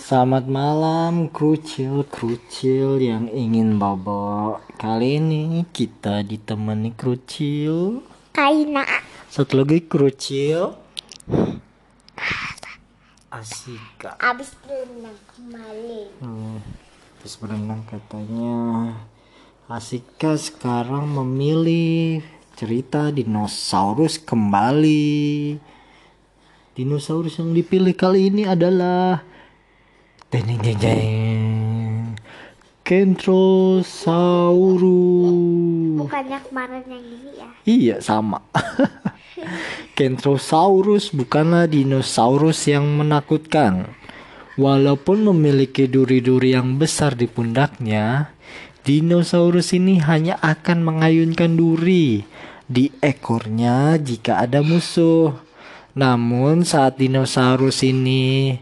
Selamat malam krucil krucil yang ingin bobo Kali ini. Kita ditemani krucil. Kaina. Satu lagi krucil. Asika. Abis berenang kembali. hmm, Terus berenang katanya. Asika sekarang memilih cerita dinosaurus kembali Dinosaurus yang dipilih kali ini adalah Deng deng Kentrosaurus. Bukannya kemarin yang ini ya. Iya sama. Kentrosaurus bukanlah dinosaurus yang menakutkan. Walaupun memiliki duri-duri yang besar di pundaknya Dinosaurus ini hanya akan mengayunkan duri di ekornya jika ada musuh Namun saat dinosaurus ini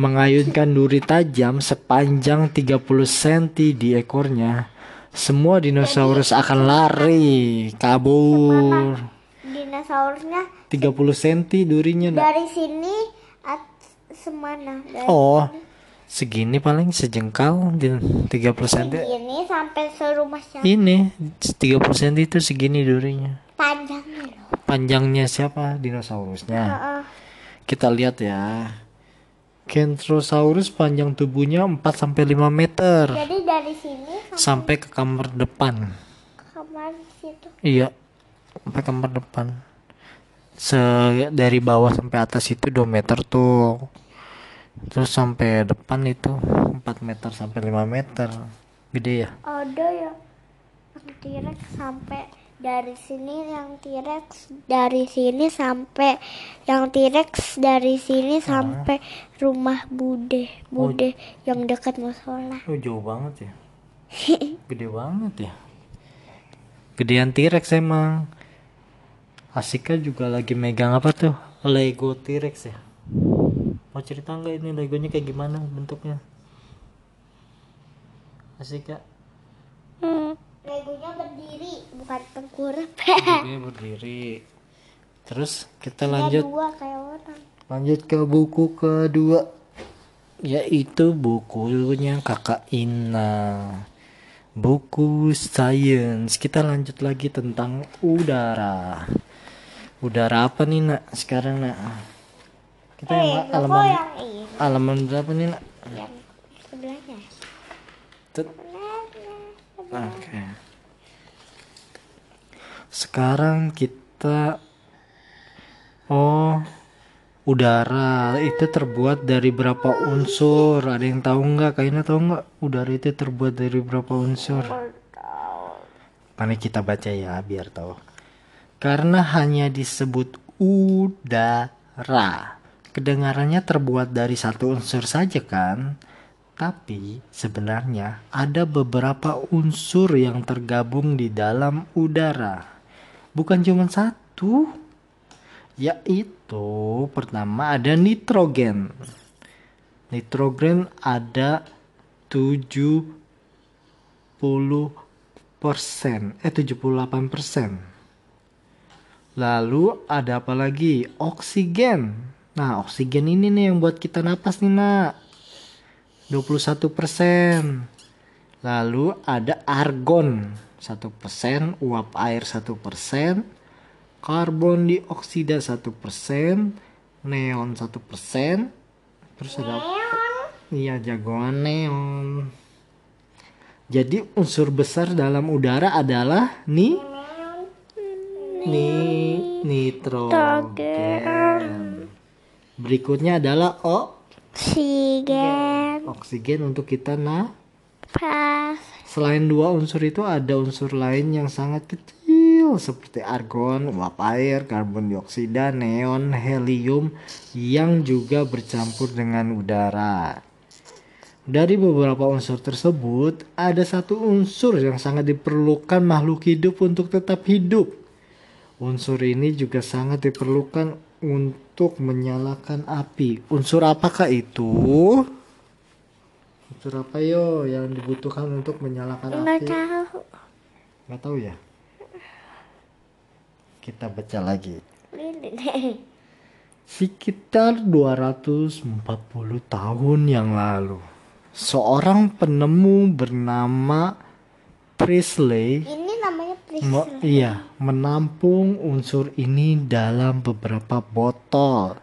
mengayunkan duri tajam sepanjang 30 cm di ekornya semua dinosaurus akan lari kabur Dinosaurusnya 30 cm durinya nak. dari sini at semana. Dari oh segini paling sejengkal di 30 cm ini sampai serumah siapa? ini 30 cm itu segini durinya Panjangnya loh. Panjangnya siapa dinosaurusnya kita lihat ya Kentrosaurus panjang tubuhnya 4 sampai 5 meter Jadi dari sini sampai ke kamar depan kamar situ. Iya, sampai kamar depan. Se dari bawah sampai atas itu 2 meter tuh. Terus sampai depan itu 4 meter sampai 5 meter. Gede ya? Ada ya T-Rex sampai dari sini yang T-Rex dari sini sampai yang T-Rex dari sini sampai rumah Bude Bude yang dekat musola. Oh, jauh banget ya. Gede banget ya. Gedean T-Rex emang. Asika juga lagi megang apa tuh? Lego T-Rex ya. Mau cerita nggak ini Legonya kayak gimana bentuknya? Asika. Legonya berdiri bukan tengkurap. Dia berdiri. Terus kita lanjut dua kayak orang. lanjut ke buku kedua yaitu bukunya kakak Ina buku science kita lanjut lagi tentang udara udara apa nih nak sekarang nak kita yang Eh, halaman yang ini halaman berapa nih nak yang sebelahnya. Tut. Oke. Sekarang kita Oh, udara itu terbuat dari berapa unsur? Ada yang tahu nggak? Kayaknya tahu nggak? Udara itu terbuat dari berapa unsur? Mari kita baca ya biar tahu. Karena hanya disebut udara. Kedengarannya terbuat dari satu unsur saja kan? Tapi sebenarnya ada beberapa unsur yang tergabung di dalam udara. Bukan cuma satu. Yaitu pertama ada nitrogen. Nitrogen ada 70 persen, eh 78 persen. Lalu ada apa lagi? Oksigen. Nah, oksigen ini nih yang buat kita napas nih, Nak. 21 persen. Lalu ada argon 1 persen, uap air 1 persen, karbon dioksida 1 persen, neon 1 persen, terus ada Iya jagoan neon. Jadi unsur besar dalam udara adalah ni ni nitrogen. Berikutnya adalah Oksigen. oksigen untuk kita nah. Selain dua unsur itu ada unsur lain yang sangat kecil seperti argon, uap air, karbon dioksida, neon, helium yang juga bercampur dengan udara. Dari beberapa unsur tersebut, ada satu unsur yang sangat diperlukan makhluk hidup untuk tetap hidup. Unsur ini juga sangat diperlukan untuk menyalakan api. Unsur apakah itu? Unsur apa yo yang dibutuhkan untuk menyalakan Nggak api? tahu. Nggak tahu ya? Kita baca lagi. Sekitar 240 tahun yang lalu, seorang penemu bernama Priestley Ini namanya me- Priscilla. iya, menampung unsur ini dalam beberapa botol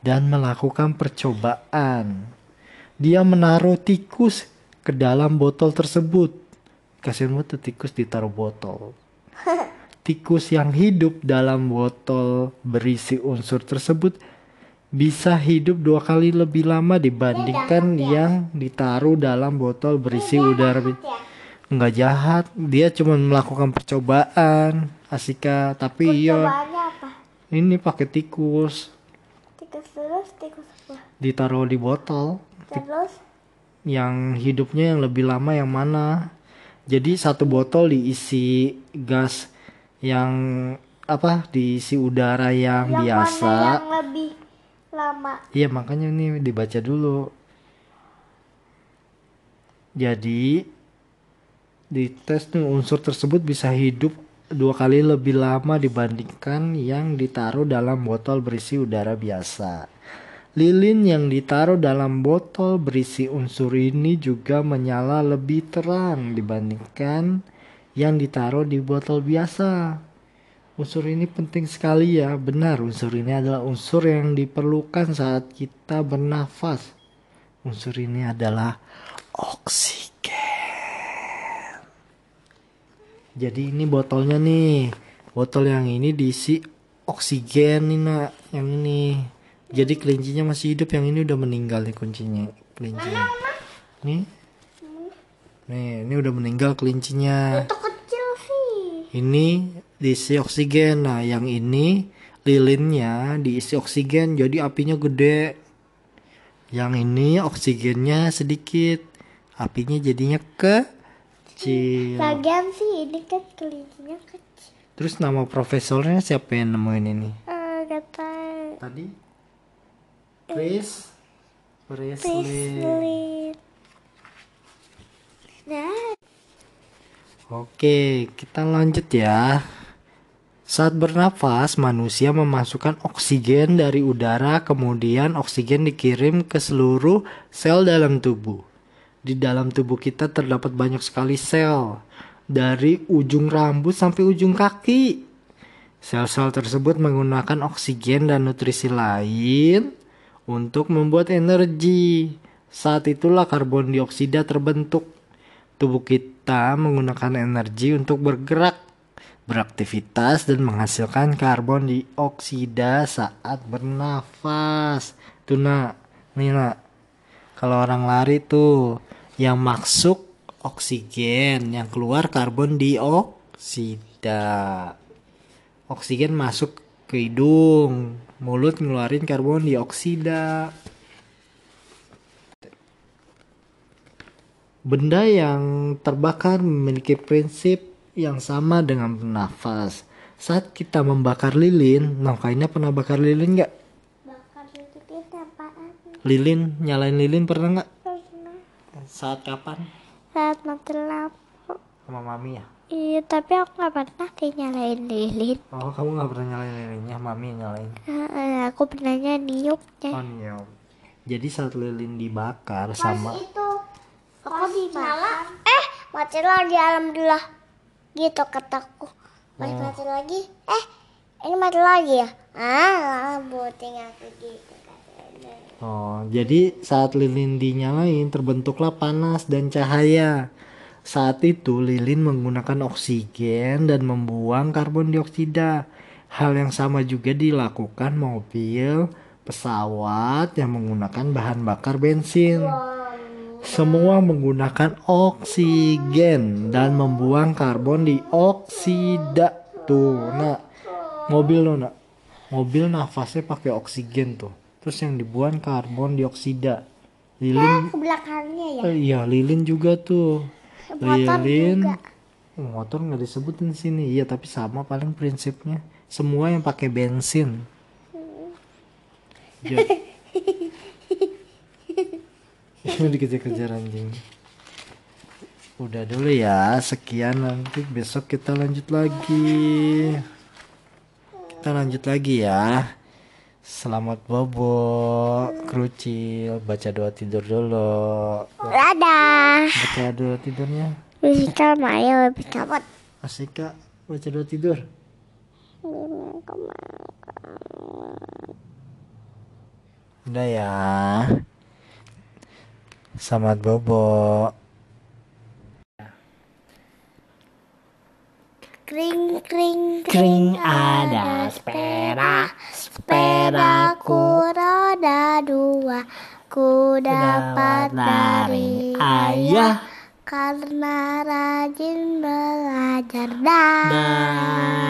dan melakukan percobaan. Dia menaruh tikus ke dalam botol tersebut. Kasihan banget tuh tikus ditaruh botol. Tikus yang hidup dalam botol berisi unsur tersebut bisa hidup dua kali lebih lama dibandingkan yang ditaruh dalam botol berisi udara. Ya, Nggak jahat, dia cuma melakukan percobaan, Asika. Tapi iya, ini pakai tikus Tikus terus, tikus apa? ditaruh di botol. Terus, Yang hidupnya yang lebih lama yang mana? Jadi satu botol diisi gas yang apa? Diisi udara yang, yang biasa. mana yang lebih lama? Iya makanya ini dibaca dulu. Jadi di tes nih unsur tersebut bisa hidup dua kali lebih lama dibandingkan yang ditaruh dalam botol berisi udara biasa. Lilin yang ditaruh dalam botol berisi unsur ini juga menyala lebih terang dibandingkan yang ditaruh di botol biasa. Unsur ini penting sekali ya, benar unsur ini adalah unsur yang diperlukan saat kita bernafas. Unsur ini adalah oksigen. Jadi ini botolnya nih, botol yang ini diisi oksigen nih nak, yang ini. Jadi kelincinya masih hidup, yang ini udah meninggal nih kuncinya, kelincinya. Nih, nih ini udah meninggal kelincinya. Itu kecil sih. ini diisi oksigen. Nah yang ini lilinnya diisi oksigen jadi apinya gede. Yang ini oksigennya sedikit. Apinya jadinya kecil. Lagian sih ini kan kelincinya kecil. terus nama profesornya siapa yang nemuin ini? Eh, gak tahu. tadi Presley Priscilla. Nah, Oke, kita lanjut ya. Saat bernafas, manusia memasukkan oksigen dari udara, kemudian oksigen dikirim ke seluruh sel dalam tubuh. Di dalam tubuh kita terdapat banyak sekali sel, dari ujung rambut sampai ujung kaki. Sel-sel tersebut menggunakan oksigen dan nutrisi lain untuk membuat energi. Saat itulah karbon dioksida terbentuk. Tubuh kita menggunakan energi untuk bergerak, beraktivitas, dan menghasilkan karbon dioksida saat bernafas. Nih nak. Kalau orang lari tuh, yang masuk oksigen, yang keluar karbon dioksida. Oksigen masuk ke hidung, mulut ngeluarin karbon dioksida. Benda yang terbakar memiliki prinsip yang sama dengan bernafas. Saat kita membakar lilin, kayaknya pernah bakar lilin nggak? Lilin, nyalain lilin pernah nggak? Pernah. Saat kapan? Saat mati lampu. Sama mami ya? Iya, tapi aku gak pernah sih nyalain lilin. Oh kamu nggak pernah nyalain lilinnya, mami nyalain. Eh, aku pernahnya niupnya. Oh iya. Jadi saat lilin dibakar sama itu aku dimakan. Eh, mati lagi alhamdulillah. Gitu kataku. Pas Oh. mati lagi, eh ini mati lagi ya? Ah, buting aku gitu. Oh, jadi saat lilin dinyalain terbentuklah panas dan cahaya. Saat itu lilin menggunakan oksigen dan membuang karbon dioksida. Hal yang sama juga dilakukan mobil, pesawat yang menggunakan bahan bakar bensin. Semua menggunakan oksigen dan membuang karbon dioksida. Tuh, nak. Mobil lo, nak. Mobil nafasnya pakai oksigen tuh. Terus yang dibuang karbon dioksida. Lilin Ke belakangnya ya? eh, iya, lilin juga tuh. Motor lilin juga. Motor nggak disebutin sini. Iya, tapi sama paling prinsipnya. Semua yang pakai bensin. Ja- Ini dikejar-kejar anjing. Udah dulu ya, sekian nanti besok kita lanjut lagi. Kita lanjut lagi ya. Selamat bobo, kerucil, baca doa tidur dulu. Dadah. Baca doa tidurnya. Bisa ayo lebih cepat. Asik kak, baca doa tidur. Udah ya. Selamat bobo. Kring kring Kring ada Sepedaku roda dua Ku dapat dari ayah Karena rajin belajar Dah.